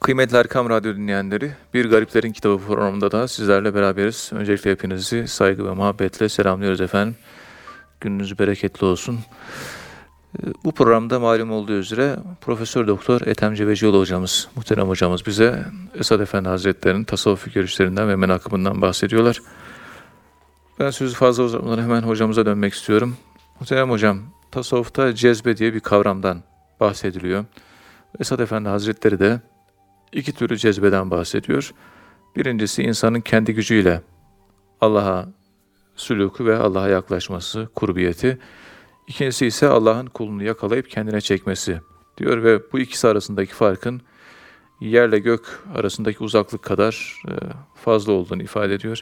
Kıymetli Erkam Radyo dinleyenleri, Bir Gariplerin Kitabı programında da sizlerle beraberiz. Öncelikle hepinizi saygı ve muhabbetle selamlıyoruz efendim. Gününüz bereketli olsun. Ee, bu programda malum olduğu üzere Profesör Doktor Ethem Cebecioğlu hocamız, muhterem hocamız bize Esad Efendi Hazretleri'nin tasavvufi görüşlerinden ve menakıbından bahsediyorlar. Ben sözü fazla uzatmadan hemen hocamıza dönmek istiyorum. Muhterem hocam, tasavvufta cezbe diye bir kavramdan bahsediliyor. Esad Efendi Hazretleri de iki türlü cezbeden bahsediyor. Birincisi insanın kendi gücüyle Allah'a sülûku ve Allah'a yaklaşması, kurbiyeti. İkincisi ise Allah'ın kulunu yakalayıp kendine çekmesi diyor ve bu ikisi arasındaki farkın yerle gök arasındaki uzaklık kadar e, fazla olduğunu ifade ediyor.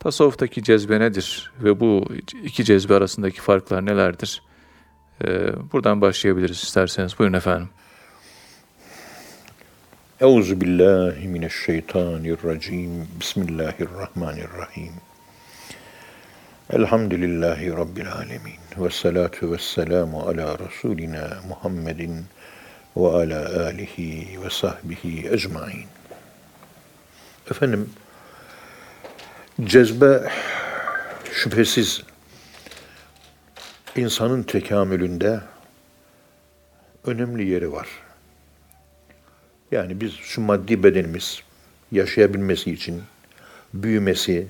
Tasavvuftaki cezbe nedir ve bu iki cezbe arasındaki farklar nelerdir? E, buradan başlayabiliriz isterseniz. Buyurun efendim. Euzu billahi mineşşeytanirracim. Bismillahirrahmanirrahim. Elhamdülillahi rabbil alamin. Ve salatu vesselamu ala rasulina Muhammedin ve ala alihi ve sahbihi ecmaîn. Efendim cezbe şüphesiz insanın tekamülünde önemli yeri var. Yani biz şu maddi bedenimiz yaşayabilmesi için, büyümesi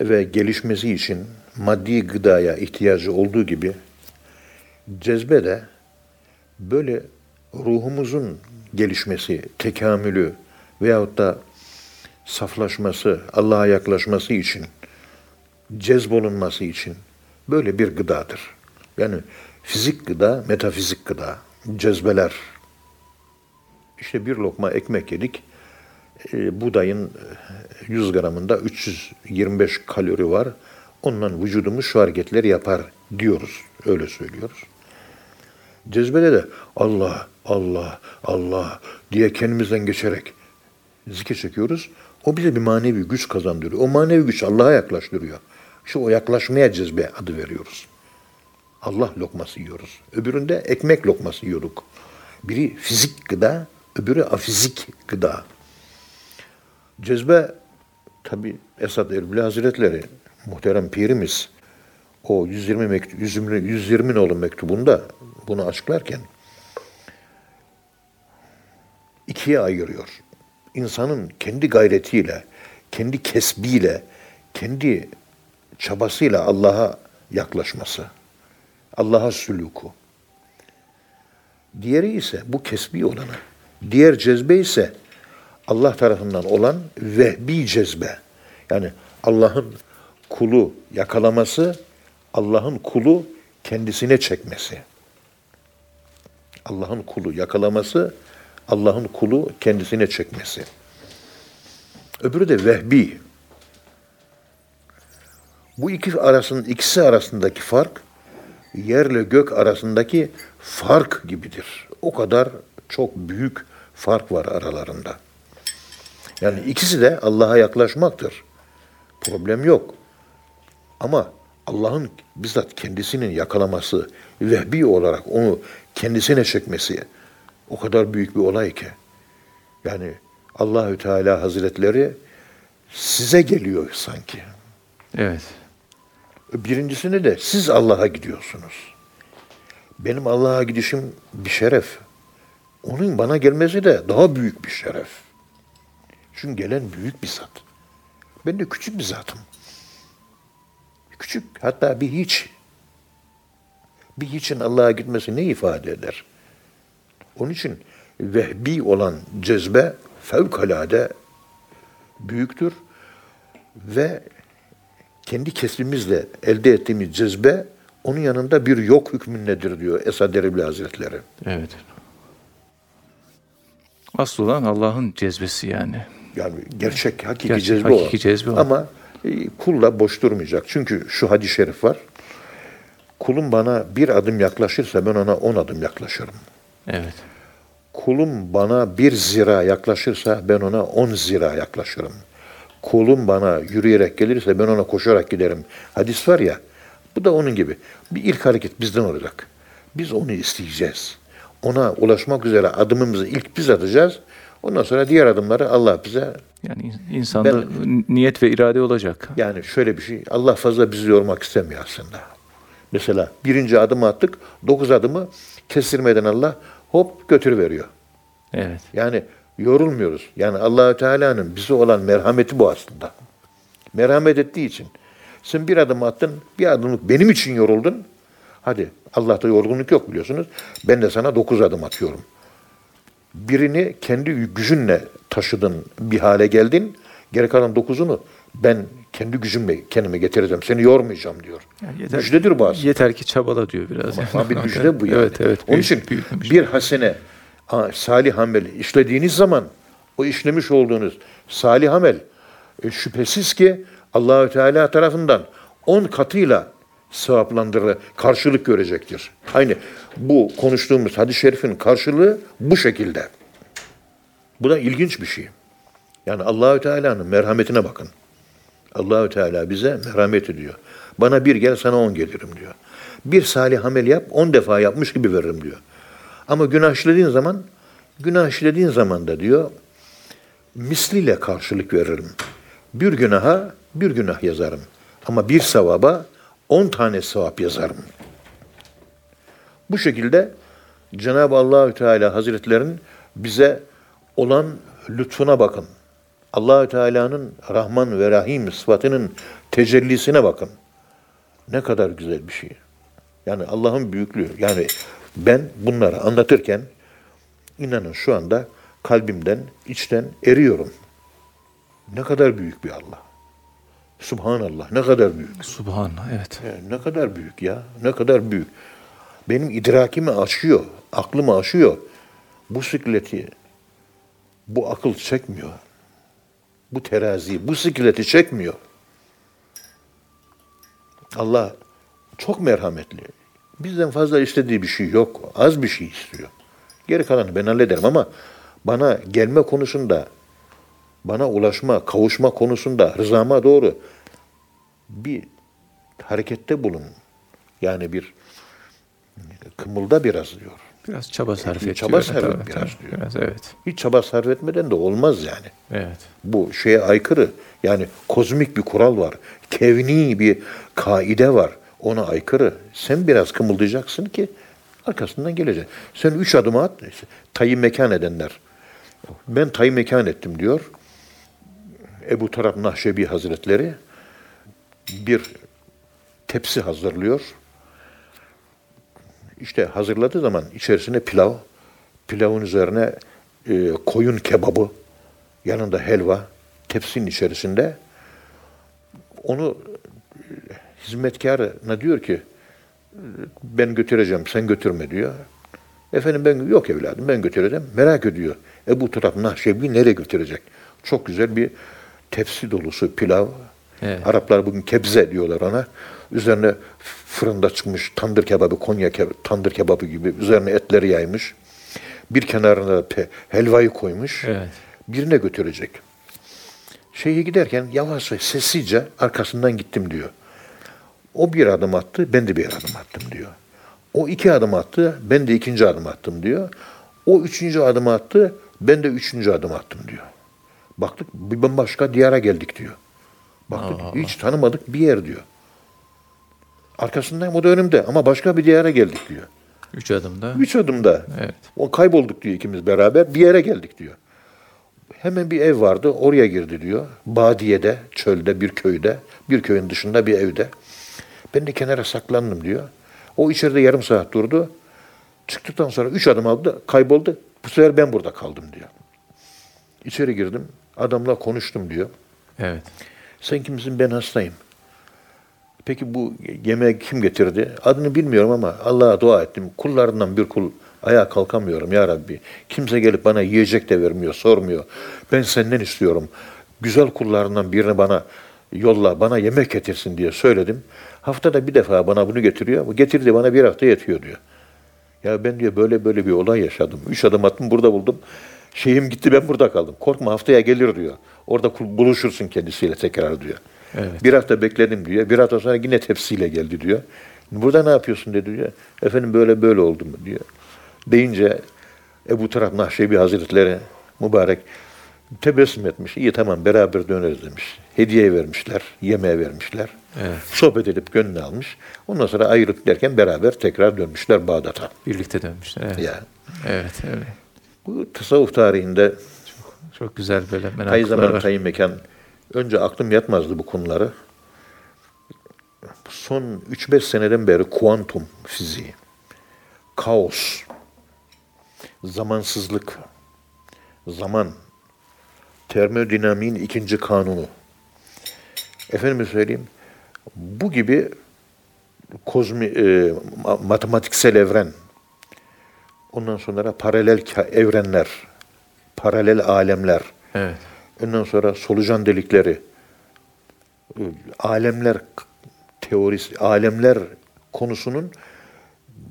ve gelişmesi için maddi gıdaya ihtiyacı olduğu gibi cezbe de böyle ruhumuzun gelişmesi, tekamülü veyahut da saflaşması, Allah'a yaklaşması için, cezbolunması için böyle bir gıdadır. Yani fizik gıda, metafizik gıda, cezbeler işte bir lokma ekmek yedik. E, buğdayın 100 gramında 325 kalori var. Ondan vücudumuz şu hareketleri yapar diyoruz. Öyle söylüyoruz. Cezbede de Allah, Allah, Allah diye kendimizden geçerek zikir çekiyoruz. O bize bir manevi güç kazandırıyor. O manevi güç Allah'a yaklaştırıyor. İşte o yaklaşmaya cezbe adı veriyoruz. Allah lokması yiyoruz. Öbüründe ekmek lokması yiyorduk. Biri fizik gıda, öbürü afizik gıda. Cezbe tabi Esad Erbil Hazretleri muhterem pirimiz o 120 mektup 120, 120 nolu mektubunda bunu açıklarken ikiye ayırıyor. İnsanın kendi gayretiyle, kendi kesbiyle, kendi çabasıyla Allah'a yaklaşması, Allah'a sülûku. Diğeri ise bu kesbi olanı. Diğer cezbe ise Allah tarafından olan vehbi cezbe. Yani Allah'ın kulu yakalaması, Allah'ın kulu kendisine çekmesi. Allah'ın kulu yakalaması, Allah'ın kulu kendisine çekmesi. Öbürü de vehbi. Bu iki arasının ikisi arasındaki fark yerle gök arasındaki fark gibidir. O kadar çok büyük fark var aralarında. Yani ikisi de Allah'a yaklaşmaktır. Problem yok. Ama Allah'ın bizzat kendisinin yakalaması, vehbi olarak onu kendisine çekmesi o kadar büyük bir olay ki. Yani Allahü Teala Hazretleri size geliyor sanki. Evet. Birincisini de siz Allah'a gidiyorsunuz. Benim Allah'a gidişim bir şeref. Onun bana gelmesi de daha büyük bir şeref. Çünkü gelen büyük bir zat. Ben de küçük bir zatım. Küçük, hatta bir hiç. Bir hiçin Allah'a gitmesi ne ifade eder? Onun için vehbi olan cezbe fevkalade büyüktür ve kendi kesbimizle elde ettiğimiz cezbe onun yanında bir yok hükmündedir diyor Esad Erbil Hazretleri. Evet. Asıl olan Allah'ın cezbesi yani. Yani gerçek, hakiki Gerçek, cezbe hakiki o. cezbe. Ama e, kulla boş durmayacak. Çünkü şu hadis-i şerif var. Kulum bana bir adım yaklaşırsa ben ona on adım yaklaşırım. Evet. Kulum bana bir zira yaklaşırsa ben ona on zira yaklaşırım. Kulum bana yürüyerek gelirse ben ona koşarak giderim. Hadis var ya, bu da onun gibi. Bir ilk hareket bizden olacak. Biz onu isteyeceğiz. Ona ulaşmak üzere adımımızı ilk biz atacağız. Ondan sonra diğer adımları Allah bize Yani in- insanda niyet ve irade olacak. yani şöyle bir şey Allah fazla bizi yormak istemiyor aslında. Mesela birinci adımı attık, dokuz adımı kestirmeden Allah hop götürüveriyor. Evet. Yani yorulmuyoruz. Yani Allahü Teala'nın bize olan merhameti bu aslında. Merhamet ettiği için. Sen bir adım attın, bir adımlık benim için yoruldun. Hadi Allah'ta yorgunluk yok biliyorsunuz. Ben de sana dokuz adım atıyorum. Birini kendi gücünle taşıdın, bir hale geldin. Geri kalan dokuzunu ben kendi gücümle kendime getireceğim. Seni yormayacağım diyor. Yani yeter, Müjdedir bu aslında. Yeter ki çabala diyor biraz. Ama bir müjde bu yani. Evet, evet. Onun Büyük- için büyük bir bir hasene, ha, salih amel işlediğiniz zaman o işlemiş olduğunuz salih amel e, şüphesiz ki Allahü Teala tarafından on katıyla sevaplandırılır, karşılık görecektir. Aynı bu konuştuğumuz hadis-i şerifin karşılığı bu şekilde. Bu da ilginç bir şey. Yani Allahü Teala'nın merhametine bakın. Allahü Teala bize merhamet ediyor. Bana bir gel sana on gelirim diyor. Bir salih amel yap on defa yapmış gibi veririm diyor. Ama günah işlediğin zaman günah işlediğin zaman da diyor misliyle karşılık veririm. Bir günaha bir günah yazarım. Ama bir sevaba on tane sevap yazarım. Bu şekilde Cenab-ı Allahü Teala Hazretlerinin bize olan lütfuna bakın. Allahü Teala'nın Rahman ve Rahim sıfatının tecellisine bakın. Ne kadar güzel bir şey. Yani Allah'ın büyüklüğü. Yani ben bunları anlatırken inanın şu anda kalbimden, içten eriyorum. Ne kadar büyük bir Allah. Subhanallah ne kadar büyük. Subhanallah evet. Ya ne kadar büyük ya. Ne kadar büyük. Benim idrakimi aşıyor. Aklımı aşıyor. Bu sikleti bu akıl çekmiyor. Bu terazi bu sikleti çekmiyor. Allah çok merhametli. Bizden fazla istediği bir şey yok. Az bir şey istiyor. Geri kalanı ben hallederim ama bana gelme konusunda, bana ulaşma, kavuşma konusunda rızama doğru bir harekette bulun. Yani bir kımılda biraz diyor. Biraz çaba sarf et. Çaba sarf et biraz tabii. diyor. Biraz evet. Hiç çaba sarf etmeden de olmaz yani. Evet. Bu şeye aykırı. Yani kozmik bir kural var. Kevni bir kaide var. Ona aykırı. Sen biraz kımıldayacaksın ki arkasından gelecek. Sen üç adım at. Tayyi mekan edenler. Ben tayyi mekan ettim diyor. Ebu Tarab Nahşebi Hazretleri bir tepsi hazırlıyor. İşte hazırladığı zaman içerisine pilav, pilavın üzerine e, koyun kebabı, yanında helva, tepsinin içerisinde. Onu e, hizmetkarına diyor ki, ben götüreceğim, sen götürme diyor. Efendim ben yok evladım ben götüreceğim. Merak ediyor. Ebu Turab Nahşebi nereye götürecek? Çok güzel bir tepsi dolusu pilav. Evet. Araplar bugün kebze diyorlar ona. Üzerine fırında çıkmış tandır kebabı, Konya keb- tandır kebabı gibi üzerine etleri yaymış. Bir kenarına da helvayı koymuş. Evet. Birine götürecek. Şeye giderken yavaş ve sessizce arkasından gittim diyor. O bir adım attı, ben de bir adım attım diyor. O iki adım attı, ben de ikinci adım attım diyor. O üçüncü adım attı, ben de üçüncü adım attım diyor. Baktık bir bambaşka diyara geldik diyor. Baktık hiç tanımadık bir yer diyor. Arkasındayım o da önümde ama başka bir diyara geldik diyor. Üç adımda. Üç adımda. Evet. O kaybolduk diyor ikimiz beraber. Bir yere geldik diyor. Hemen bir ev vardı. Oraya girdi diyor. Badiyede, çölde, bir köyde. Bir köyün dışında bir evde. Ben de kenara saklandım diyor. O içeride yarım saat durdu. Çıktıktan sonra üç adım aldı. Kayboldu. Bu sefer ben burada kaldım diyor. İçeri girdim. Adamla konuştum diyor. Evet. Sen kimsin? Ben hastayım. Peki bu yemeği kim getirdi? Adını bilmiyorum ama Allah'a dua ettim. Kullarından bir kul ayağa kalkamıyorum ya Rabbi. Kimse gelip bana yiyecek de vermiyor, sormuyor. Ben senden istiyorum. Güzel kullarından birini bana yolla, bana yemek getirsin diye söyledim. Haftada bir defa bana bunu getiriyor. Bu getirdi bana bir hafta yetiyor diyor. Ya ben diyor böyle böyle bir olay yaşadım. Üç adım attım burada buldum. Şeyim gitti ben burada kaldım. Korkma haftaya gelir diyor. Orada buluşursun kendisiyle tekrar diyor. Evet. Bir hafta bekledim diyor. Bir hafta sonra yine tepsiyle geldi diyor. Burada ne yapıyorsun dedi diyor. Efendim böyle böyle oldu mu diyor. Deyince Ebu Taraf Nahşebi Hazretleri Mübarek tebessüm etmiş. İyi tamam beraber döneriz demiş. Hediye vermişler, yemeğe vermişler. Evet. Sohbet edip gönlünü almış. Ondan sonra ayrılık derken beraber tekrar dönmüşler Bağdat'a. Birlikte dönmüşler. Evet. Ya. Evet, evet. Bu tasavvuf tarihinde Çok güzel böyle tay meraklılar zaman var. tay mekan önce aklım yatmazdı bu konuları. Son 3-5 seneden beri kuantum fiziği, kaos, zamansızlık, zaman, termodinamiğin ikinci kanunu. Efendim söyleyeyim, bu gibi kozmi, e, ma- matematiksel evren, ondan sonra paralel evrenler, paralel alemler, Evet. ondan sonra solucan delikleri, e, alemler teorisi, alemler konusunun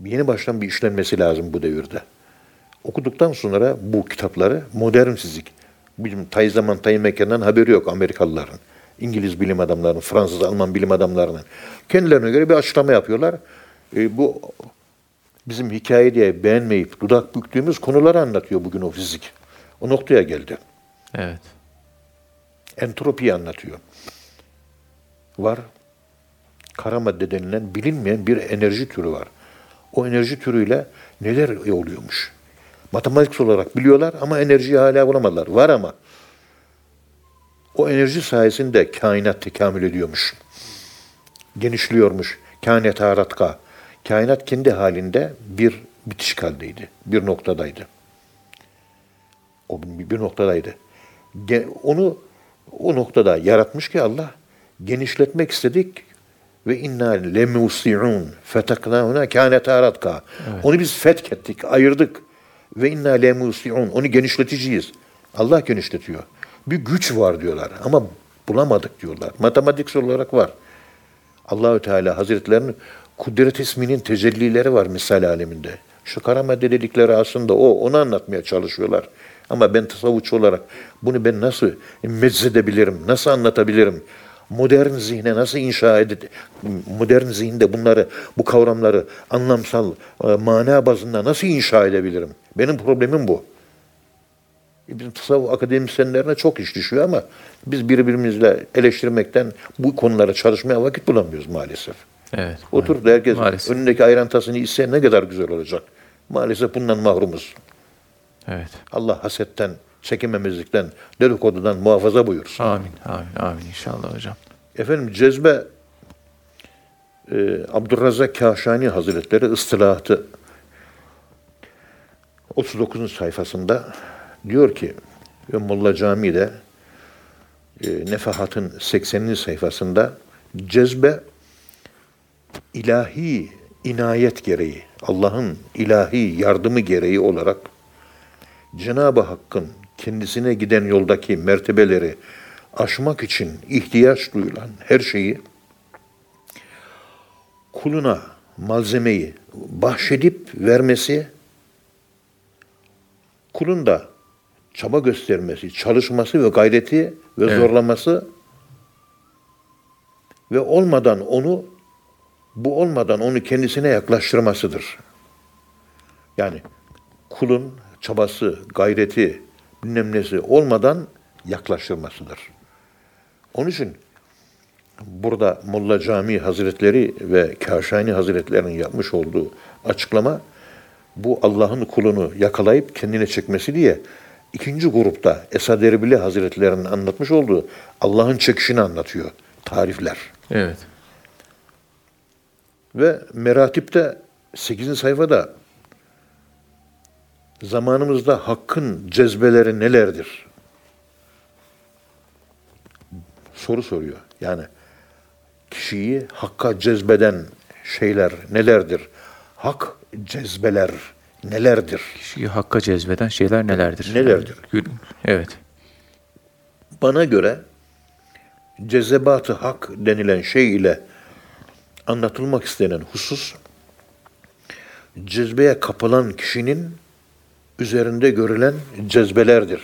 yeni baştan bir işlenmesi lazım bu devirde. Okuduktan sonra bu kitapları modern fizik, bizim tay zaman tay mekandan haberi yok Amerikalıların. İngiliz bilim adamlarının, Fransız, Alman bilim adamlarının. Kendilerine göre bir açıklama yapıyorlar. E, bu bizim hikaye diye beğenmeyip dudak büktüğümüz konuları anlatıyor bugün o fizik. O noktaya geldi. Evet. Entropiyi anlatıyor. Var. Kara madde denilen bilinmeyen bir enerji türü var. O enerji türüyle neler oluyormuş? Matematiksel olarak biliyorlar ama enerjiyi hala bulamadılar. Var ama o enerji sayesinde kainat tekamül ediyormuş. Genişliyormuş. Kainat haratka. Kainat kendi halinde bir bitişik haldeydi. Bir noktadaydı. O bir, noktadaydı. Onu o noktada yaratmış ki Allah genişletmek istedik ve inna lemusiun fetaknahuna kânet aratka. Onu biz fethettik, ayırdık. Ve inna lemusiun. Onu genişleteceğiz. Allah genişletiyor. Bir güç var diyorlar ama bulamadık diyorlar. Matematiksel olarak var. Allahü Teala Hazretlerinin kudret isminin tecellileri var misal aleminde. Şu kara madde dedikleri aslında o, onu anlatmaya çalışıyorlar. Ama ben tasavvufçu olarak bunu ben nasıl mezzedebilirim, nasıl anlatabilirim? Modern zihne nasıl inşa edip, modern zihinde bunları, bu kavramları anlamsal, e, mana bazında nasıl inşa edebilirim? Benim problemim bu. E, Bizim tasavvuf akademisyenlerine çok iş düşüyor ama biz birbirimizle eleştirmekten bu konulara çalışmaya vakit bulamıyoruz maalesef. Evet. Otur da herkes Maalesef. önündeki ayran tasını içse ne kadar güzel olacak. Maalesef bundan mahrumuz. Evet. Allah hasetten, çekememezlikten, dedikodudan muhafaza buyursun. Amin. Amin. Amin inşallah hocam. Efendim cezbe e, Abdurrazak Kaşani Hazretleri ıstılahatı 39. sayfasında diyor ki ve Molla Cami'de e, Nefahat'ın 80. sayfasında cezbe ilahi inayet gereği, Allah'ın ilahi yardımı gereği olarak Cenab-ı Hakk'ın kendisine giden yoldaki mertebeleri aşmak için ihtiyaç duyulan her şeyi kuluna malzemeyi bahşedip vermesi, kulun da çaba göstermesi, çalışması ve gayreti ve Evet. zorlaması ve olmadan onu bu olmadan onu kendisine yaklaştırmasıdır. Yani kulun çabası, gayreti, bilmem nesi olmadan yaklaştırmasıdır. Onun için burada Molla Cami Hazretleri ve Kaşani Hazretlerinin yapmış olduğu açıklama bu Allah'ın kulunu yakalayıp kendine çekmesi diye ikinci grupta Esad Erbili Hazretlerinin anlatmış olduğu Allah'ın çekişini anlatıyor tarifler. Evet. Ve Meratip'te 8. sayfada zamanımızda hakkın cezbeleri nelerdir? Soru soruyor. Yani kişiyi hakka cezbeden şeyler nelerdir? Hak cezbeler nelerdir? Kişiyi hakka cezbeden şeyler nelerdir? Nelerdir? Evet. Bana göre cezebatı hak denilen şey ile anlatılmak istenen husus cezbeye kapılan kişinin üzerinde görülen cezbelerdir.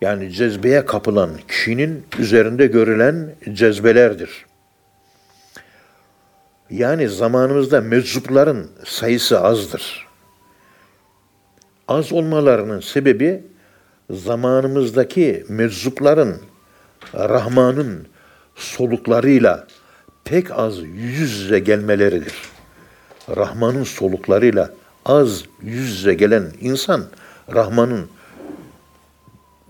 Yani cezbeye kapılan kişinin üzerinde görülen cezbelerdir. Yani zamanımızda meczupların sayısı azdır. Az olmalarının sebebi zamanımızdaki meczupların Rahman'ın soluklarıyla pek az yüz yüze gelmeleridir. Rahman'ın soluklarıyla az yüz yüze gelen insan, Rahman'ın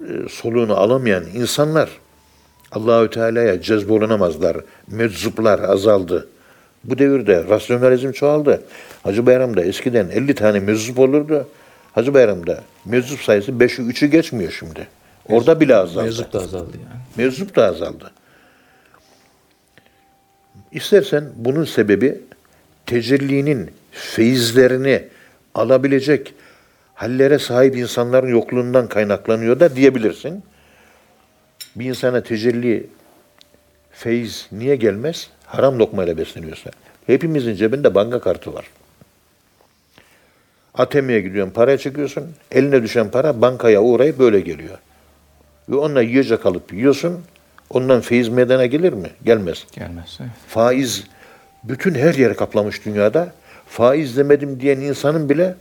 e, soluğunu alamayan insanlar Allahü Teala'ya cezbolunamazlar. Meczuplar azaldı. Bu devirde rasyonalizm çoğaldı. Hacı Bayram'da eskiden 50 tane meczup olurdu. Hacı Bayram'da meczup sayısı 5'i 3'ü geçmiyor şimdi. Orada bile azaldı. Mevzup da azaldı yani. Meczup da azaldı. İstersen bunun sebebi tecellinin feyizlerini alabilecek hallere sahip insanların yokluğundan kaynaklanıyor da diyebilirsin. Bir insana tecelli, feyiz niye gelmez? Haram lokmayla besleniyorsa. Hepimizin cebinde banka kartı var. ATM'ye gidiyorsun, para çekiyorsun. Eline düşen para bankaya uğrayıp böyle geliyor. Ve onunla yiyecek alıp yiyorsun. Ondan feyiz meydana gelir mi? Gelmez. Gelmez. Evet. Faiz bütün her yeri kaplamış dünyada. Faiz demedim diyen insanın bile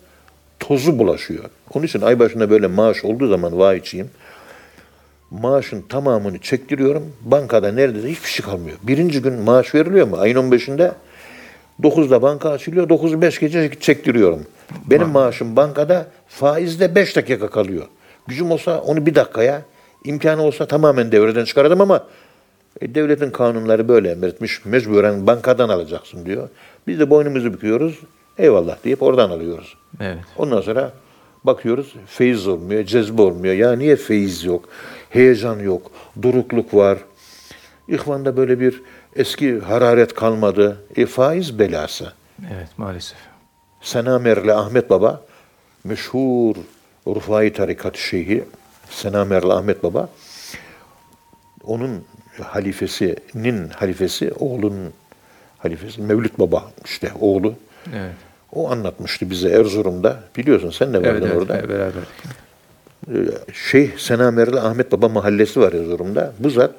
tozu bulaşıyor. Onun için ay başında böyle maaş olduğu zaman vahiyçiyim. Maaşın tamamını çektiriyorum. Bankada neredeyse hiçbir şey kalmıyor. Birinci gün maaş veriliyor mu? Ayın 15'inde 9'da banka açılıyor. 9'u 5 gece çektiriyorum. Benim maaşım bankada faizde 5 dakika kalıyor. Gücüm olsa onu bir dakikaya, imkanı olsa tamamen devreden çıkardım ama e, devletin kanunları böyle emretmiş. Mecburen bankadan alacaksın diyor. Biz de boynumuzu büküyoruz. Eyvallah deyip oradan alıyoruz. Evet. Ondan sonra bakıyoruz feyiz olmuyor, cezbe olmuyor. Ya niye feyiz yok? Heyecan yok, durukluk var. İhvanda böyle bir eski hararet kalmadı. E faiz belası. Evet maalesef. Senamerli Ahmet Baba, meşhur Rufai Tarikat Şeyhi, Senamerli Ahmet Baba, onun halifesinin halifesi, oğlunun halifesi, Mevlüt Baba işte oğlu. Evet. O anlatmıştı bize Erzurum'da. Biliyorsun sen de vardın Evet, orada. evet, beraber. Şeyh Senamerli Ahmet Baba mahallesi var Erzurum'da. Bu zat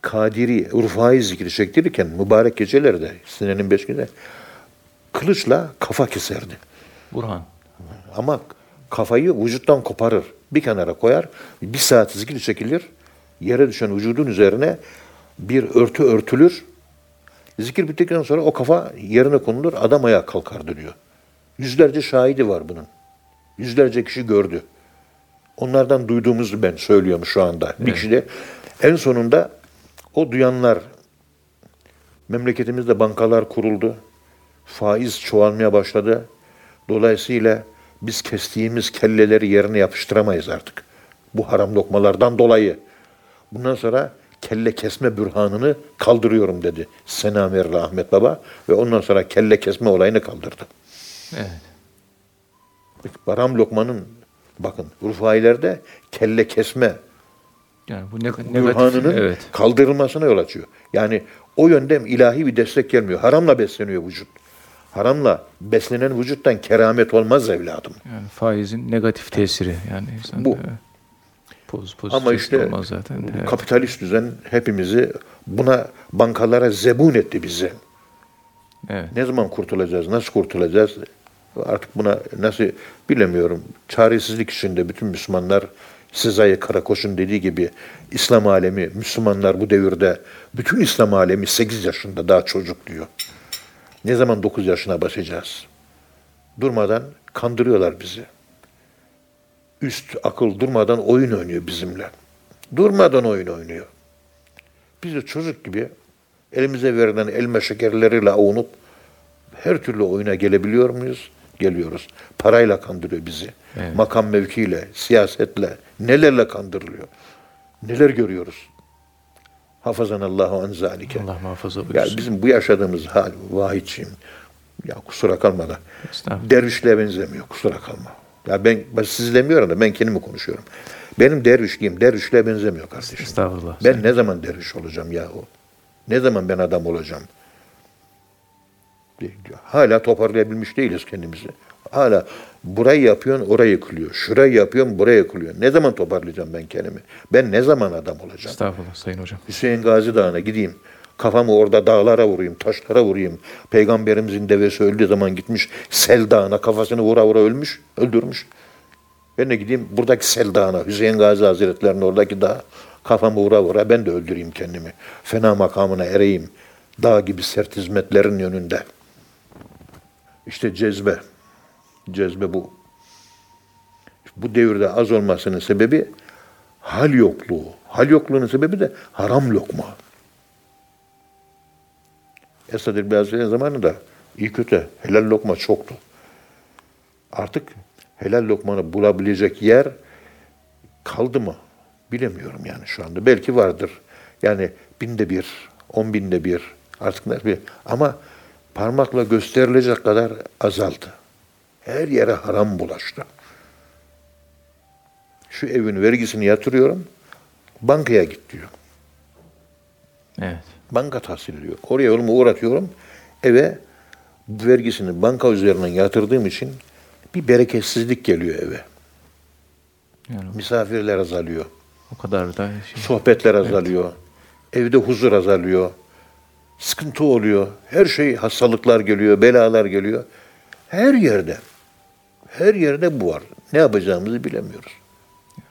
Kadiri, Urfa'yı zikri çektirirken mübarek gecelerde, senenin beş günde kılıçla kafa keserdi. Burhan. Ama kafayı vücuttan koparır. Bir kenara koyar. Bir saat zikir çekilir. Yere düşen vücudun üzerine bir örtü örtülür. Zikir bittikten sonra o kafa yerine konulur. Adam ayağa kalkardı diyor. Yüzlerce şahidi var bunun. Yüzlerce kişi gördü. Onlardan duyduğumuzu ben söylüyorum şu anda. Bir kişi de en sonunda o duyanlar memleketimizde bankalar kuruldu. Faiz çoğalmaya başladı. Dolayısıyla biz kestiğimiz kelleleri yerine yapıştıramayız artık. Bu haram lokmalardan dolayı. Bundan sonra kelle kesme bürhanını kaldırıyorum dedi Senamerli Ahmet Baba ve ondan sonra kelle kesme olayını kaldırdı. Evet. Haram lokmanın bakın Rufailerde kelle kesme Yani bu ne, bürhanının Evet. kaldırılmasına yol açıyor. Yani o yönde ilahi bir destek gelmiyor. Haramla besleniyor vücut. Haramla beslenen vücuttan keramet olmaz evladım. Yani faizin negatif tesiri. Yani insan, Bu. evet. Poz, pozitif Ama işte olmaz zaten. bu Evet. kapitalist düzen hepimizi buna bankalara zebun etti bizi. evet. Ne zaman kurtulacağız, nasıl kurtulacağız? Artık buna nasıl bilemiyorum. Çaresizlik içinde bütün Müslümanlar Sezai Karakoç'un dediği gibi İslam alemi, Müslümanlar bu devirde bütün İslam alemi 8 yaşında daha çocuk diyor. Ne zaman 9 yaşına basacağız? Durmadan kandırıyorlar bizi. Üst akıl durmadan oyun oynuyor bizimle. Durmadan oyun oynuyor. Biz de çocuk gibi elimize verilen elma şekerleriyle avunup her türlü oyuna gelebiliyor muyuz? Geliyoruz. Parayla kandırıyor bizi. Evet. Makam mevkiyle, siyasetle, nelerle kandırılıyor. Neler görüyoruz. Hafazanallahu an zalike. Allah muhafaza Ya buyursun. bizim bu yaşadığımız hal vahidçiyim. Ya kusura kalma da. Estağfurullah. Dervişliğe benzemiyor kusura kalma. Ya ben, ben siz demiyorum da ben kendimi konuşuyorum. Benim dervişliğim dervişliğe benzemiyor kardeşim. Estağfurullah. Ben ne zaman derviş olacağım yahu? Ne zaman ben adam olacağım? Hala toparlayabilmiş değiliz kendimizi. Hala burayı yapıyorsun orayı yıkılıyor. Şurayı yapıyorsun buraya yıkılıyor. Ne zaman toparlayacağım ben kendimi? Ben ne zaman adam olacağım? Estağfurullah Sayın Hocam. Hüseyin Gazi Dağı'na gideyim. Kafamı orada dağlara vurayım, taşlara vurayım. Peygamberimizin devesi öldüğü zaman gitmiş Sel Dağı'na kafasını vura vura ölmüş, öldürmüş. Ben de gideyim buradaki Sel Dağı'na, Hüseyin Gazi Hazretleri'nin oradaki dağ kafamı vura vura ben de öldüreyim kendimi. Fena makamına ereyim. Dağ gibi sert hizmetlerin önünde. İşte cezbe. Cezbe bu. Bu devirde az olmasının sebebi hal yokluğu. Hal yokluğunun sebebi de haram lokma. Esad Hazretleri'nin zamanında iyi kötü helal lokma çoktu. Artık helal lokmanı bulabilecek yer kaldı mı? Bilemiyorum yani şu anda. Belki vardır. Yani binde bir, on binde bir artık bir. Ama parmakla gösterilecek kadar azaldı. Her yere haram bulaştı. Şu evin vergisini yatırıyorum, bankaya git diyor. Evet. Banka tahsil ediyor. Oraya yolumu uğratıyorum. Eve vergisini banka üzerinden yatırdığım için bir bereketsizlik geliyor eve. Yani Misafirler azalıyor. o kadar da şey. Sohbetler azalıyor. Evde huzur azalıyor. Sıkıntı oluyor. Her şey hastalıklar geliyor, belalar geliyor. Her yerde. Her yerde bu var. Ne yapacağımızı bilemiyoruz.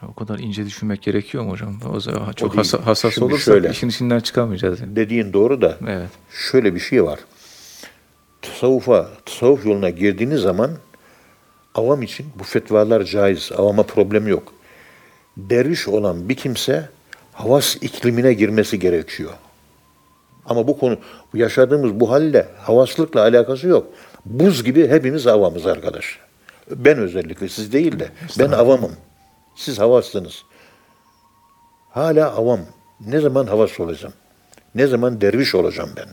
O kadar ince düşünmek gerekiyor mu hocam? O zaman çok değil. hassa- hassas Şimdi olursak şöyle. işin içinden çıkamayacağız. Yani. Dediğin doğru da Evet. şöyle bir şey var. Tasavvufa, tasavvuf yoluna girdiğiniz zaman avam için bu fetvalar caiz. Avama problem yok. Derviş olan bir kimse havas iklimine girmesi gerekiyor. Ama bu konu, yaşadığımız bu halle havaslıkla alakası yok. Buz gibi hepimiz avamız arkadaş. Ben özellikle, siz değil de. Ben avamım. Siz havaslısınız. Hala avam. Ne zaman havas olacağım? Ne zaman derviş olacağım ben?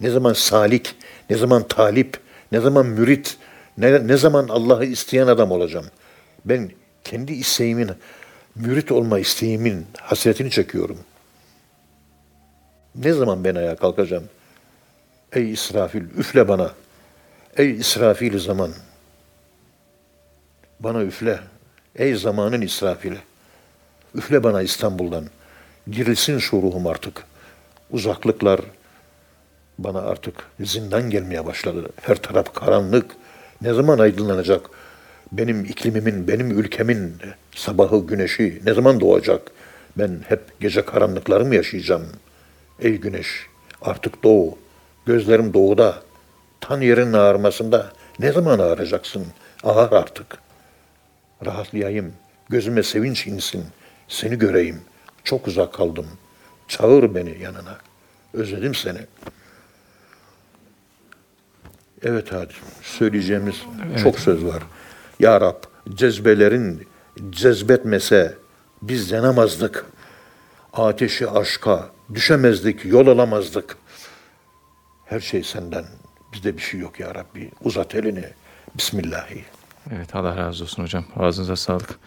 Ne zaman salik? Ne zaman talip? Ne zaman mürit? Ne, ne zaman Allah'ı isteyen adam olacağım? Ben kendi isteğimin, mürit olma isteğimin hasretini çekiyorum. Ne zaman ben ayağa kalkacağım? Ey İsrafil üfle bana. Ey İsrafil zaman. Bana üfle. Ey zamanın İsrafili. Üfle bana İstanbul'dan. Girilsin şu ruhum artık. Uzaklıklar bana artık zindan gelmeye başladı. Her taraf karanlık. Ne zaman aydınlanacak? Benim iklimimin, benim ülkemin sabahı, güneşi ne zaman doğacak? Ben hep gece karanlıkları mı yaşayacağım? Ey güneş, artık doğu. Gözlerim doğuda. Tan yerin ağarmasında ne zaman ağaracaksın? Ağar artık. Rahatlayayım. Gözüme sevinç insin. Seni göreyim. Çok uzak kaldım. Çağır beni yanına. Özledim seni. Evet hadi. Söyleyeceğimiz çok söz var. Ya Rab cezbelerin cezbetmese biz yanamazdık. Ateşi aşka düşemezdik, yol alamazdık. Her şey senden. Bizde bir şey yok ya Rabbi. Uzat elini. Bismillahi. Evet Allah razı olsun hocam. Ağzınıza sağlık.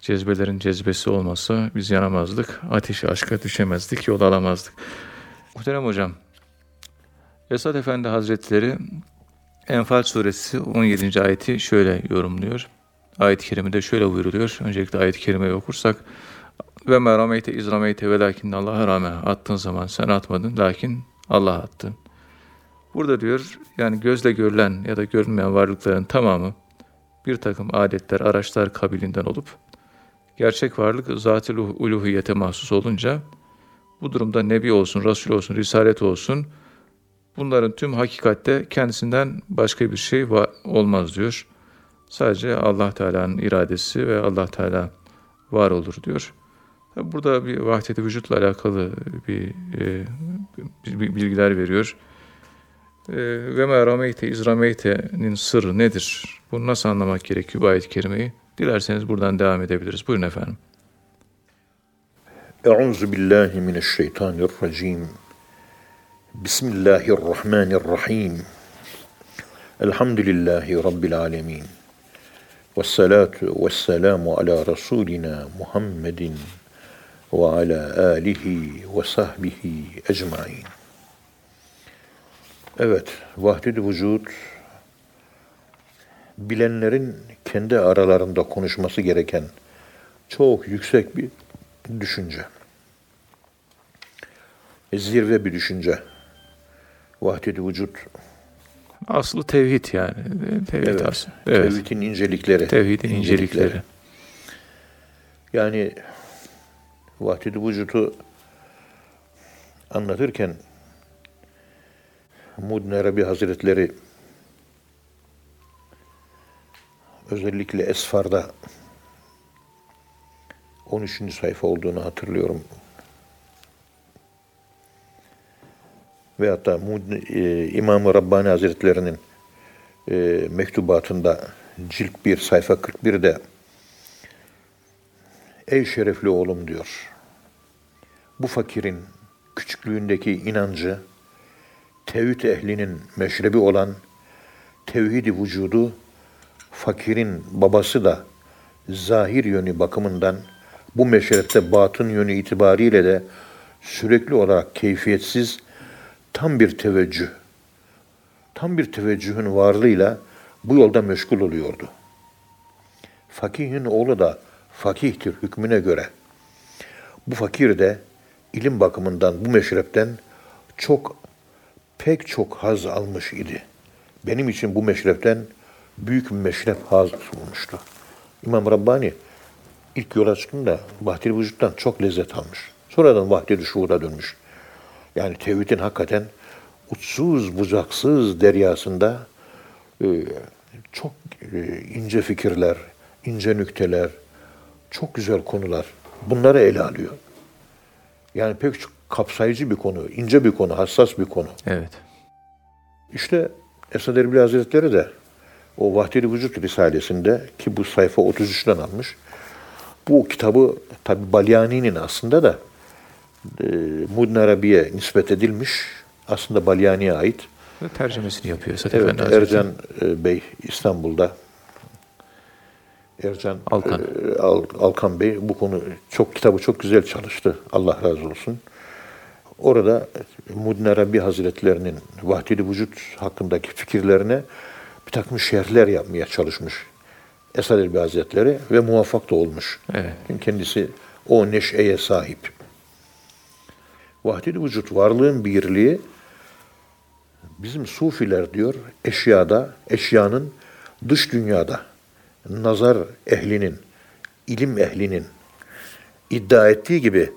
Cezbelerin cezbesi olmasa biz yanamazdık. Ateşi aşka düşemezdik, yol alamazdık. Muhterem hocam, Esad Efendi Hazretleri Enfal suresi 17. ayeti şöyle yorumluyor. Ayet-i kerimede şöyle buyuruluyor. Öncelikle ayet-i kerimeyi okursak ve merameyte izrameyte ve lakin Allah'a rağmen attığın zaman sen atmadın lakin Allah attı. Burada diyor yani gözle görülen ya da görünmeyen varlıkların tamamı bir takım adetler, araçlar kabilinden olup gerçek varlık zat-ı uluhiyete mahsus olunca bu durumda nebi olsun, resul olsun, risalet olsun bunların tüm hakikatte kendisinden başka bir şey olmaz diyor. Sadece Allah Teala'nın iradesi ve Allah Teala var olur diyor. Burada bir vahdet-i vücutla alakalı bir, e, bir bilgiler veriyor. E, ve ma rameyte iz sırrı nedir? Bunu nasıl anlamak gerekiyor bu ayet-i kerimeyi? Dilerseniz buradan devam edebiliriz. Buyurun efendim. Euzu billahi mineşşeytanirracim. Bismillahirrahmanirrahim. Elhamdülillahi rabbil alamin. Vessalatu vesselamu ala rasulina Muhammedin ve ala alihi ve sahbihi ecmaîn. Evet, vahdet-i vücut bilenlerin kendi aralarında konuşması gereken çok yüksek bir düşünce. Zirve bir düşünce. Vahdet-i vücut Aslı tevhid yani. Tevhid Evet. aslı. Evet. Tevhidin incelikleri. Tevhidin incelikleri. Yani vahdedi vücudu anlatırken Mudin Arabi Hazretleri özellikle Esfar'da 13. sayfa olduğunu hatırlıyorum. Ve hatta e, İmam-ı Rabbani Hazretlerinin e, mektubatında cilt 1 sayfa 41'de Ey şerefli oğlum diyor. Bu fakirin küçüklüğündeki inancı, tevhid ehlinin meşrebi olan tevhidi vücudu, fakirin babası da zahir yönü bakımından bu meşrepte batın yönü itibariyle de sürekli olarak keyfiyetsiz tam bir teveccüh, tam bir teveccühün varlığıyla bu yolda meşgul oluyordu. Fakihin oğlu da fakihtir hükmüne göre. Bu fakir de ilim bakımından bu meşrepten çok pek çok haz almış idi. Benim için bu meşrepten büyük bir meşrep haz olmuştu. İmam Rabbani ilk yola çıktığında Vahdil Vücut'tan çok lezzet almış. Sonradan Vahdil Şuur'a dönmüş. Yani tevhidin hakikaten uçsuz bucaksız deryasında e, çok e, ince fikirler, ince nükteler, çok güzel konular. Bunları ele alıyor. Yani pek çok kapsayıcı bir konu, ince bir konu, hassas bir konu. Evet. İşte Esad Erbil Hazretleri de o Vahdeli Vücut Risalesinde ki bu sayfa 33'ten almış. Bu kitabı tabi Balyani'nin aslında da e, Mudin Arabi'ye nispet edilmiş. Aslında Balyani'ye ait. Ve tercümesini yapıyor Esat Evet, Efendi Hazretleri. Ercan e, Bey İstanbul'da. Ercan Alkan. e, Al- Alkan Bey bu konu çok kitabı çok güzel çalıştı. Allah razı olsun. Orada Mudin Arabi Hazretlerinin vahdili vücut hakkındaki fikirlerine bir takım şerhler yapmaya çalışmış. Esad Elbi Hazretleri ve muvaffak da olmuş. Evet. Çünkü kendisi o neşeye sahip. Vahdili vücut varlığın birliği bizim sufiler diyor eşyada, eşyanın dış dünyada nazar ehlinin, ilim ehlinin iddia ettiği gibi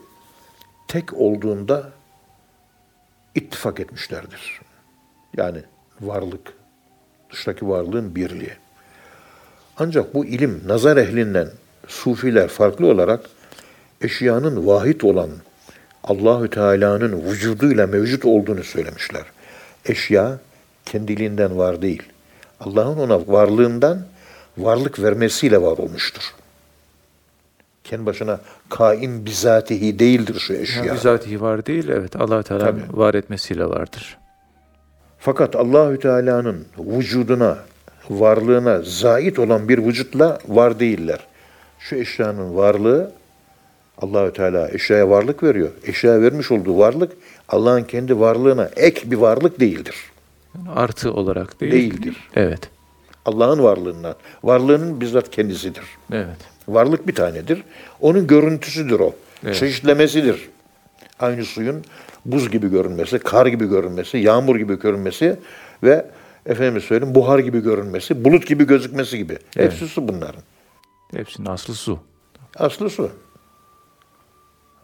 tek olduğunda ittifak etmişlerdir. Yani varlık, dıştaki varlığın birliği. Ancak bu ilim nazar ehlinden sufiler farklı olarak eşyanın vahid olan Allahü Teala'nın vücuduyla mevcut olduğunu söylemişler. Eşya kendiliğinden var değil. Allah'ın ona varlığından varlık vermesiyle var olmuştur. Kendi başına kaim bizatihi değildir şu eşya. Yani bizatihi var değil, evet allah Tabii. var etmesiyle vardır. Fakat Allahü Teala'nın vücuduna, varlığına zait olan bir vücutla var değiller. Şu eşyanın varlığı Allahü Teala eşyaya varlık veriyor. Eşyaya vermiş olduğu varlık Allah'ın kendi varlığına ek bir varlık değildir. Yani artı olarak değil. Değildir. Evet. Allah'ın varlığından. Varlığının bizzat kendisidir. Evet. Varlık bir tanedir. Onun görüntüsüdür o. Evet. Çeşitlemesidir. Aynı suyun buz gibi görünmesi, kar gibi görünmesi, yağmur gibi görünmesi ve efendim söyleyeyim buhar gibi görünmesi, bulut gibi gözükmesi gibi. Evet. Hepsi su bunların. Hepsinin aslı su. Aslı su.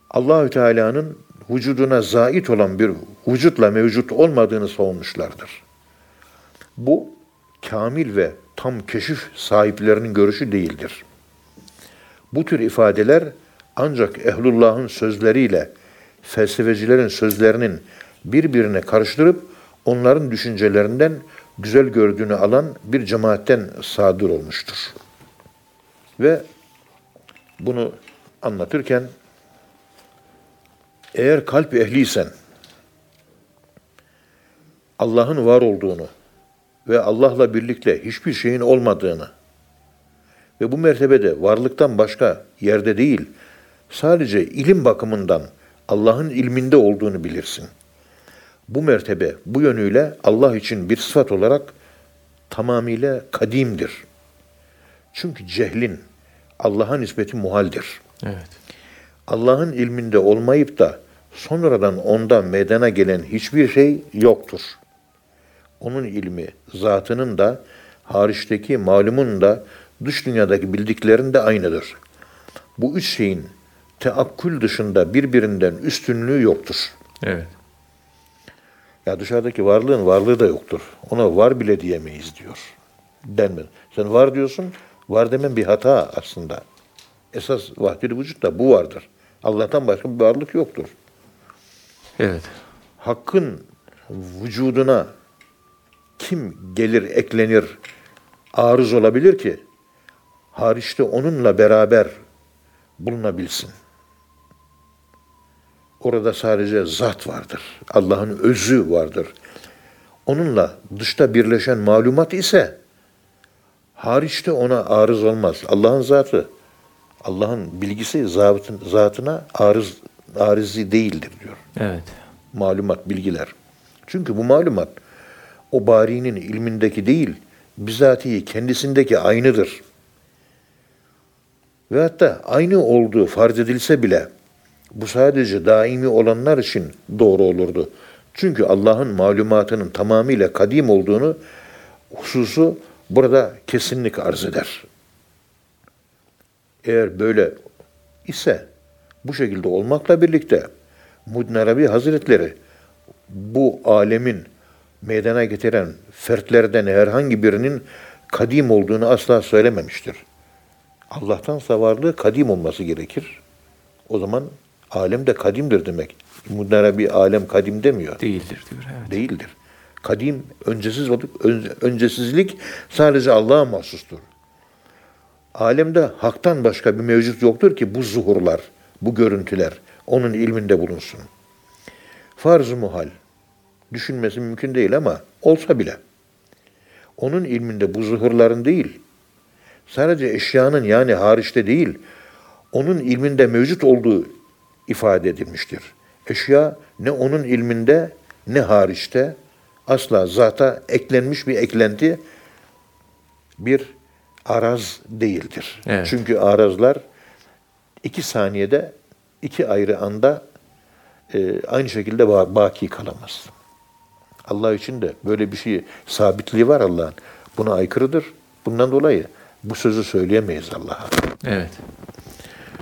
Allahü Teala'nın vücuduna zait olan bir vücutla mevcut olmadığını savunmuşlardır. Bu kamil ve tam keşif sahiplerinin görüşü değildir. Bu tür ifadeler ancak ehlullahın sözleriyle felsefecilerin sözlerinin birbirine karıştırıp onların düşüncelerinden güzel gördüğünü alan bir cemaatten sadır olmuştur. Ve bunu anlatırken eğer kalp ehliysen Allah'ın var olduğunu ve Allah'la birlikte hiçbir şeyin olmadığını ve bu mertebede varlıktan başka yerde değil, sadece ilim bakımından Allah'ın ilminde olduğunu bilirsin. Bu mertebe bu yönüyle Allah için bir sıfat olarak tamamıyla kadimdir. Çünkü cehlin Allah'a nispeti muhaldir. Evet. Allah'ın ilminde olmayıp da sonradan ondan meydana gelen hiçbir şey yoktur. onun ilmi, zatının da, hariçteki malumun da, dış dünyadaki bildiklerin de aynıdır. Bu üç şeyin teakkül dışında birbirinden üstünlüğü yoktur. Evet. Ya dışarıdaki varlığın varlığı da yoktur. Ona var bile diyemeyiz diyor. Denmez. Sen var diyorsun, var demen bir hata aslında. Esas vahdedi vücut da bu vardır. Allah'tan başka bir varlık yoktur. Evet. Hakkın vücuduna kim gelir, eklenir, arız olabilir ki hariçte onunla beraber bulunabilsin. Orada sadece zat vardır. Allah'ın özü vardır. Onunla dışta birleşen malumat ise hariçte ona arız olmaz. Allah'ın zatı, Allah'ın bilgisi zatın, zatına arız, arizi değildir diyor. Evet. Malumat, bilgiler. Çünkü bu malumat o barinin ilmindeki değil, bizatihi kendisindeki aynıdır. Ve hatta aynı olduğu farz edilse bile bu sadece daimi olanlar için doğru olurdu. Çünkü Allah'ın malumatının tamamıyla kadim olduğunu hususu burada kesinlik arz eder. Eğer böyle ise bu şekilde olmakla birlikte Muhyiddin Arabi Hazretleri bu alemin meydana getiren fertlerden herhangi birinin kadim olduğunu asla söylememiştir. Allah'tansa varlığı kadim olması gerekir. O zaman alem de kadimdir demek. Muhyiddin Arabi alem kadim demiyor. Değildir diyor. Evet. Değildir. Kadim, öncesiz olup ön- öncesizlik sadece Allah'a mahsustur. Alemde haktan başka bir mevcut yoktur ki bu zuhurlar, bu görüntüler onun ilminde bulunsun. Farz-ı muhal. Düşünmesi mümkün değil ama olsa bile. Onun ilminde bu zuhurların değil, sadece eşyanın yani hariçte değil, onun ilminde mevcut olduğu ifade edilmiştir. Eşya ne onun ilminde ne hariçte asla zata eklenmiş bir eklenti bir araz değildir. Evet. Çünkü arazlar iki saniyede iki ayrı anda e, aynı şekilde ba- baki kalamaz. Allah için de böyle bir şey sabitliği var Allah'ın. Buna aykırıdır. Bundan dolayı bu sözü söyleyemeyiz Allah'a. Evet.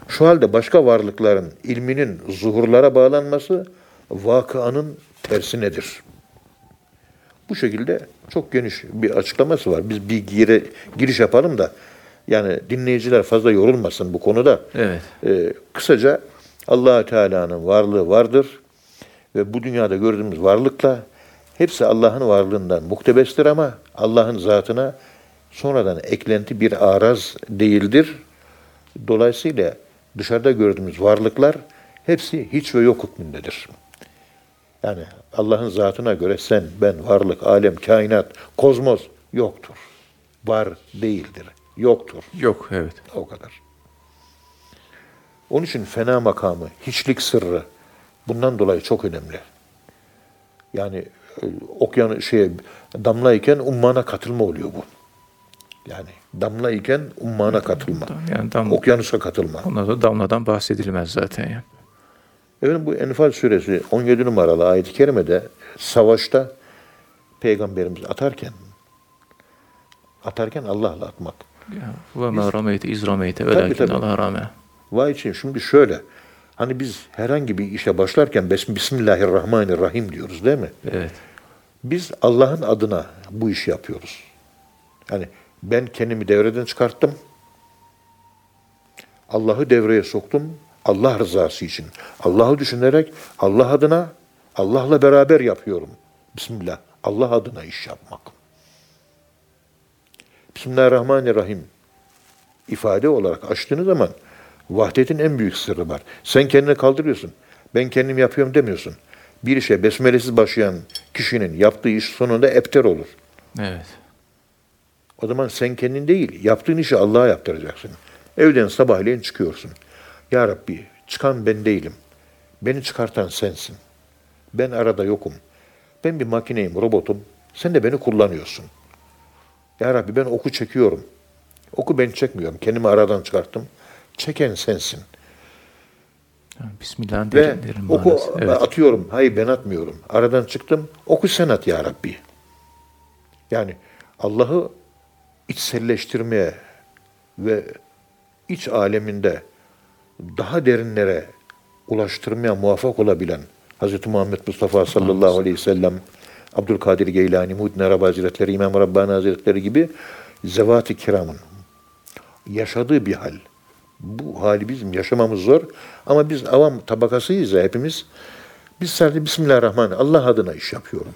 Şu halde başka varlıkların ilminin zuhurlara bağlanması vakıanın tersinedir. Bu şekilde çok geniş bir açıklaması var. Biz bir gire, giriş yapalım da yani dinleyiciler fazla yorulmasın bu konuda. Evet. Ee, kısaca allah Teala'nın varlığı vardır ve bu dünyada gördüğümüz varlıkla hepsi Allah'ın varlığından muktebestir ama Allah'ın zatına sonradan eklenti bir araz değildir. Dolayısıyla dışarıda gördüğümüz varlıklar hepsi hiç ve yok hükmündedir. Yani Allah'ın zatına göre sen, ben, varlık, alem, kainat, kozmos yoktur. Var değildir. Yoktur. Yok. Evet. O kadar. Onun için fena makamı, hiçlik sırrı bundan dolayı çok önemli. Yani e, okyan şey damla iken ummana katılma oluyor bu. Yani damla iken ummana katılma. Yani dam, Okyanusa katılma. ondan sonra damladan bahsedilmez zaten. Yani. Efendim bu Enfal suresi 17 numaralı ayet-i kerimede savaşta peygamberimiz atarken atarken Allah'la atmak. Ya, Ve ma rameyte iz rameyte velakin. Allah rame. Vay için şimdi şöyle. Hani biz herhangi bir işe başlarken Bismillahirrahmanirrahim diyoruz değil mi? Evet. Biz Allah'ın adına bu işi yapıyoruz. Yani ben kendimi devreden çıkarttım. Allah'ı devreye soktum. Allah rızası için. Allah'ı düşünerek Allah adına Allah'la beraber yapıyorum. Bismillah. Allah adına iş yapmak. Bismillahirrahmanirrahim ifade olarak açtığınız zaman vahdetin en büyük sırrı var. Sen kendini kaldırıyorsun. Ben kendim yapıyorum demiyorsun. Bir işe besmelesiz başlayan kişinin yaptığı iş sonunda epter olur. Evet. O zaman sen kendin değil, yaptığın işi Allah'a yaptıracaksın. Evden sabahleyin çıkıyorsun. Ya Rabbi, çıkan ben değilim. Beni çıkartan sensin. Ben arada yokum. Ben bir makineyim, robotum. Sen de beni kullanıyorsun. Ya Rabbi ben oku çekiyorum. Oku ben çekmiyorum. Kendimi aradan çıkarttım. Çeken sensin. Ve derin, derin oku manası. Evet. atıyorum. Hayır ben atmıyorum. Aradan çıktım. Oku sen at ya Rabbi. Yani Allah'ı içselleştirmeye ve iç aleminde daha derinlere ulaştırmaya muvaffak olabilen Hz. Muhammed Mustafa sallallahu aleyhi ve sellem, Abdülkadir Geylani, Muhyiddin Arabi Hazretleri, İmam Rabbani Hazretleri gibi zevat-ı kiramın yaşadığı bir hal. Bu hali bizim yaşamamız zor ama biz avam tabakasıyız ya hepimiz. Biz sadece Bismillahirrahmanirrahim Allah adına iş yapıyorum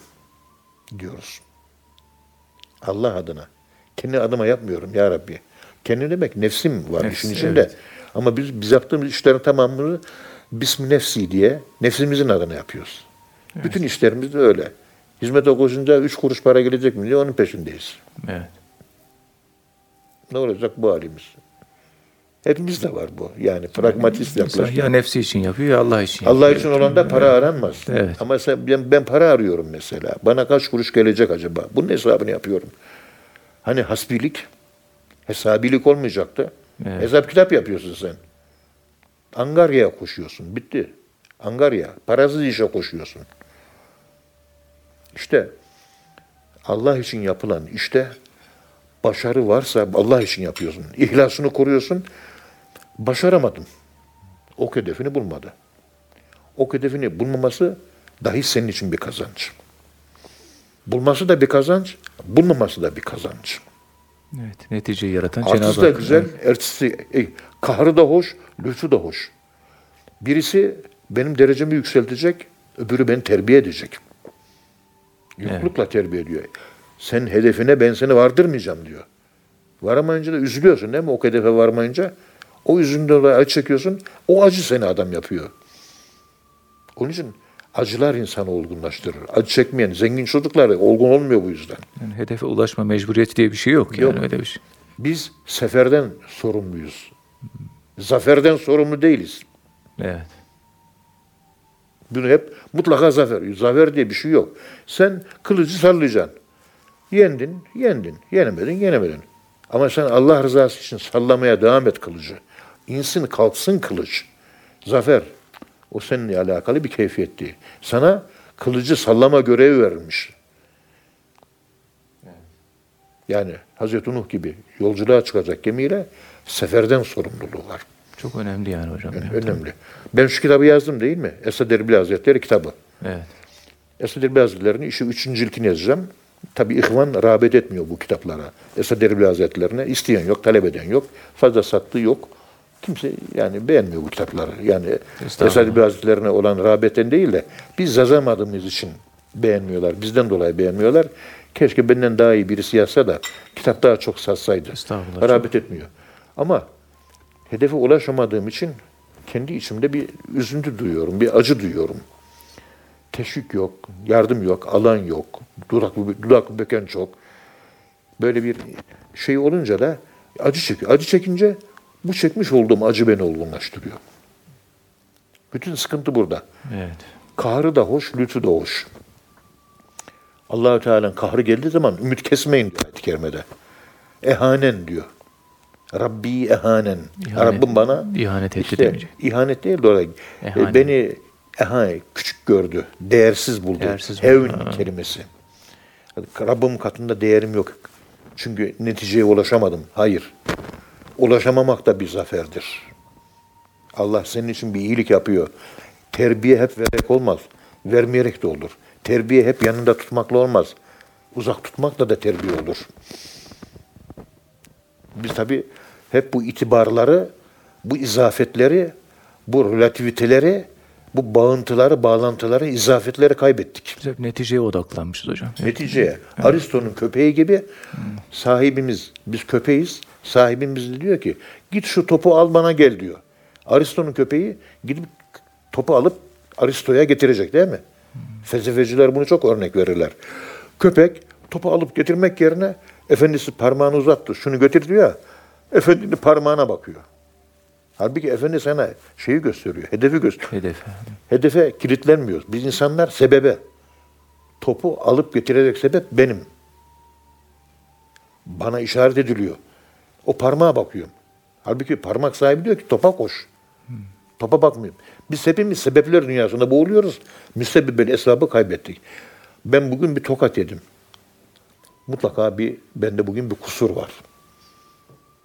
diyoruz. Allah adına. Kendi adıma yapmıyorum ya Rabbi. Kendi demek nefsim var Nefs, işin içinde. evet. Ama biz biz yaptığımız işlerin tamamını Bismi nefsi diye nefsimizin adına yapıyoruz. Bütün işlerimiz de öyle. Hizmete koşunca üç kuruş para gelecek mi diye onun peşindeyiz. Evet. Ne olacak bu halimiz? Hepimizde var bu. Yani pragmatist yaklaşım. ya nefsi için yapıyor ya Allah için Allah yapıyor. için olan da para aranmaz. Evet. Ama ben, ben para arıyorum mesela. Bana kaç kuruş gelecek acaba? Bunun hesabını yapıyorum. Hani hasbilik, hesabilik olmayacaktı. Evet. Hesap kitap yapıyorsun sen. Angarya'ya koşuyorsun. Bitti. Angarya. Parasız işe koşuyorsun. İşte Allah için yapılan işte başarı varsa Allah için yapıyorsun. İhlasını koruyorsun. Başaramadım. Ok hedefini bulmadı. Ok hedefini bulmaması dahi senin için bir kazanç. Bulması da bir kazanç, bulmaması da bir kazanç. Evet. Neticeyi yaratan Cenab-ı Artısı da Hak. güzel, ertesi, e, kahrı da hoş, lütfu da hoş. Birisi benim derecemi yükseltecek, öbürü beni terbiye edecek. Yoklukla terbiye ediyor. Sen hedefine ben seni vardırmayacağım diyor. Varamayınca da üzülüyorsun değil mi? O hedefe varmayınca. O üzüntüden dolayı acı çekiyorsun. O acı seni adam yapıyor. Onun için acılar insanı olgunlaştırır. Acı çekmeyen zengin çocuklar olgun olmuyor bu yüzden. Yani hedefe ulaşma mecburiyeti diye bir şey yok. Yani Yok. öyle bir şey. Biz seferden sorumluyuz. Zaferden sorumlu değiliz. Evet. Bunu hep mutlaka zafer. Zafer diye bir şey yok. Sen kılıcı sallayacaksın. Yendin, yendin. Yenemedin, yenemedin. Ama sen Allah rızası için sallamaya devam et kılıcı. İnsin kalksın kılıç. Zafer. O seninle alakalı bir keyfiyet değil. Sana kılıcı sallama görevi verilmiş. Yani Hazreti Nuh gibi yolculuğa çıkacak gemiyle seferden sorumluluğu var. Çok önemli yani hocam. ya. Önemli. Ben şu kitabı yazdım değil mi? Esad Erbil Hazretleri kitabı. Evet. Esad Erbil Hazretleri'nin işi üçüncü ilkini yazacağım. Tabi ihvan rağbet etmiyor bu kitaplara. Esad Erbil Hazretlerine isteyen yok, talep eden yok. Fazla sattığı yok. Kimse yani beğenmiyor bu kitapları. Yani Estağfurullah. Esad Erbil Hazretlerine olan rağbetten değil de biz yazamadığımız için beğenmiyorlar. Bizden dolayı beğenmiyorlar. Keşke benden daha iyi birisi yazsa da kitap daha çok satsaydı. Rağbet etmiyor. Ama hedefe ulaşamadığım için kendi içimde bir üzüntü duyuyorum, bir acı duyuyorum. Teşvik yok, yardım yok, alan yok, dudak, dudak böken çok. Böyle bir şey olunca da acı çekiyor. Acı çekince bu çekmiş olduğum acı beni olgunlaştırıyor. Bütün sıkıntı burada. Evet. Kahrı da hoş, lütfu da hoş. Allahü Teala'nın kahrı geldiği zaman ümit kesmeyin diyor ayet-i kerimede. Ehanen diyor. Rabbi ehanen. İhanet- Rabbim bana ihanet etti işte, demeyecek. ihanet değil de e, Ehanen. beni ehanet, küçük gördü, değersiz buldu. Değersiz. Hevn Ha. kelimesi. Rabbim katında değerim yok. Çünkü neticeye ulaşamadım. Hayır. Ulaşamamak da bir zaferdir. Allah senin için bir iyilik yapıyor. Terbiye hep vererek olmaz. Vermeyerek de olur. Terbiye hep yanında tutmakla olmaz. Uzak tutmakla da terbiye olur. Biz tabi hep bu itibarları, bu izafetleri, bu relativiteleri, bu bağıntıları, bağlantıları, izafetleri kaybettik. Biz hep neticeye odaklanmışız hocam. Neticeye Aristo'nun köpeği gibi sahibimiz, biz köpeğiz, sahibimiz diyor ki git şu topu al bana gel diyor. Aristo'nun köpeği gidip topu alıp Aristo'ya getirecek değil mi? Felsefeciler bunu çok örnek verirler. Köpek topu alıp getirmek yerine efendisi parmağını uzattı, şunu götür diyor ya, efendinin parmağına bakıyor. Halbuki efendi sana şeyi gösteriyor, hedefi gösteriyor. Hedef. Hedefe kilitlenmiyoruz. Biz insanlar sebebe. Topu alıp getirecek sebep benim. Bana işaret ediliyor. O parmağa bakıyorum. Halbuki parmak sahibi diyor ki topa koş. Topa bakmıyorum. Biz hepimiz sebepler dünyasında boğuluyoruz. Müsebbibel esbabı kaybettik. Ben bugün bir tokat yedim. mutlaka bir bende bugün bir kusur var.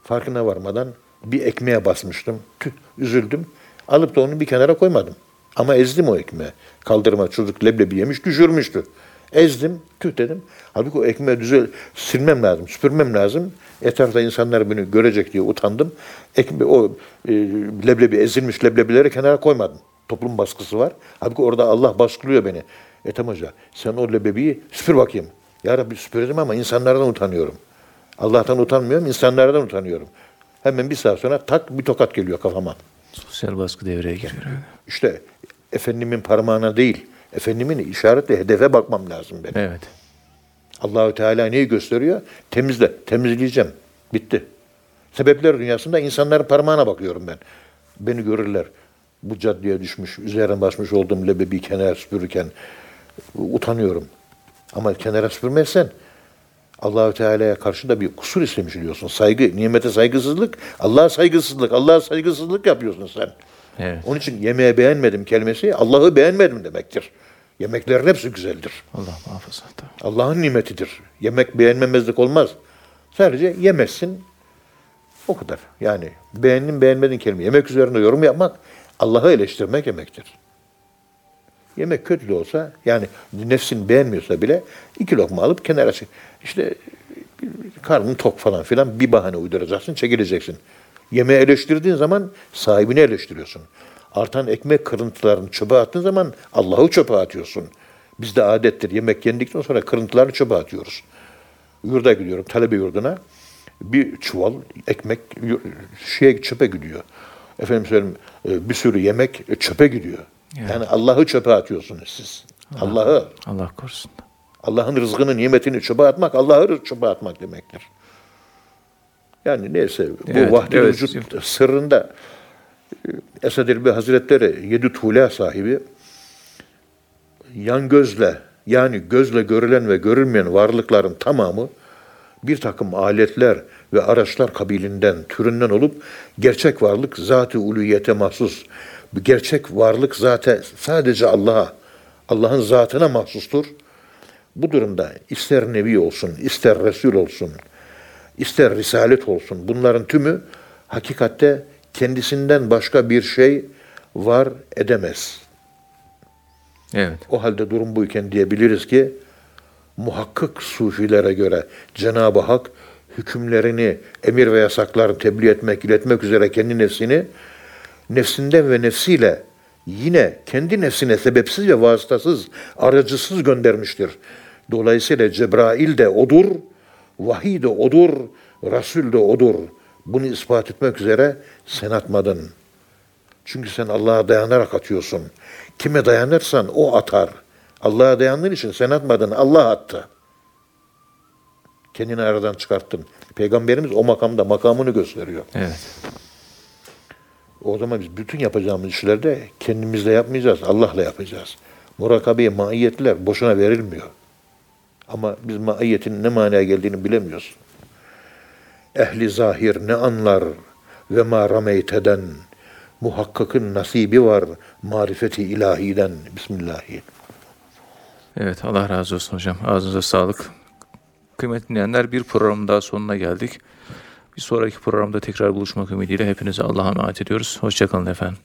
Farkına varmadan bir ekmeğe basmıştım. Tüh, üzüldüm. Alıp da onu bir kenara koymadım. Ama ezdim o ekmeği. Kaldırma çocuk leblebi yemiş düşürmüştü. Ezdim, tüh dedim. Halbuki o ekmeği düzel silmem lazım, süpürmem lazım. Etrafta insanlar beni görecek diye utandım. Ekme o e, leblebi ezilmiş leblebileri kenara koymadım. Toplum baskısı var. Halbuki orada Allah baskılıyor beni. Ethem Hoca sen o leblebiyi süpür bakayım. Ya Rabbi süpürdüm ama insanlardan utanıyorum. Allah'tan utanmıyorum, insanlardan utanıyorum. Hemen bir saat sonra tak bir tokat geliyor kafama. Sosyal baskı devreye giriyor. İşte Efendimin parmağına değil, Efendimin işaretle hedefe bakmam lazım benim. Evet. Allahü Teala neyi gösteriyor? Temizle, temizleyeceğim. Bitti. Sebepler dünyasında insanların parmağına bakıyorum ben. Beni görürler. Bu caddeye düşmüş, üzerine basmış olduğum lebebi kenara süpürürken utanıyorum. Ama kenara süpürmezsen Allahü Teala'ya karşı da bir kusur istemiş diyorsun. Saygı, nimete saygısızlık, Allah'a saygısızlık, Allah'a saygısızlık yapıyorsun sen. Evet. Onun için yemeğe beğenmedim kelimesi Allah'ı beğenmedim demektir. Yemeklerin hepsi güzeldir. Allah muhafaza. Allah'ın nimetidir. Yemek beğenmemezlik olmaz. Sadece yemezsin. O kadar. Yani beğendin beğenmedin kelime. Yemek üzerinde yorum yapmak Allah'ı eleştirmek yemektir. Yemek kötü de olsa yani nefsin beğenmiyorsa bile iki lokma alıp kenara çek. İşte karnın tok falan filan bir bahane uyduracaksın, çekileceksin. Yemeği eleştirdiğin zaman sahibini eleştiriyorsun. Artan ekmek kırıntılarını çöpe attığın zaman Allah'ı çöpe atıyorsun. Bizde adettir yemek yendikten sonra kırıntılarını çöpe atıyoruz. Yurda gidiyorum, talebe yurduna. Bir çuval ekmek şeye çöpe gidiyor. Efendim söyleyeyim e, bir sürü yemek çöpe gidiyor. Evet. Yani Allah'ı çöpe atıyorsunuz siz. Allah'ı. Allah korusun. Allah'ın rızkını, nimetini çöpe atmak, Allah'ı çöpe atmak demektir. Yani neyse bu Evet, vahdi evet. vücut sırrında e, Esad Elbi Hazretleri yedi tuğla sahibi yan gözle yani gözle görülen ve görülmeyen varlıkların tamamı bir takım aletler ve araçlar kabilinden, türünden olup gerçek varlık zat-ı uluyete mahsus. Bu gerçek varlık zaten sadece Allah'a, Allah'ın zatına mahsustur. Bu durumda ister nebi olsun, ister resul olsun, ister risalet olsun bunların tümü hakikatte kendisinden başka bir şey var edemez. Evet. O halde durum buyken diyebiliriz ki muhakkak sufilere göre Cenab-ı Hak hükümlerini, emir ve yasaklarını tebliğ etmek, iletmek üzere kendi nefsini nefsinden ve nefsiyle yine kendi nefsine sebepsiz ve vasıtasız, aracısız göndermiştir. Dolayısıyla Cebrail de odur, vahiy de odur, Resul de odur. Bunu ispat etmek üzere sen atmadın. Çünkü sen Allah'a dayanarak atıyorsun. Kime dayanırsan o atar. Allah'a dayandığın için sen atmadın, Allah attı. Kendini aradan çıkarttın. Peygamberimiz o makamda makamını gösteriyor. Evet. O zaman biz bütün yapacağımız işlerde kendimizle yapmayacağız, Allah'la yapacağız. Murakabeye maiyetler boşuna verilmiyor. Ama biz maiyetin ne manaya geldiğini bilemiyoruz. Ehli zahir ne anlar ve ma rameyteden muhakkakın nasibi var marifeti ilahiden. Bismillahirrahmanirrahim. Evet Allah razı olsun hocam. Ağzınıza sağlık. Kıymetli dinleyenler bir programın daha sonuna geldik. Bir sonraki programda tekrar buluşmak ümidiyle hepinize Allah'a emanet ediyoruz. Hoşçakalın efendim.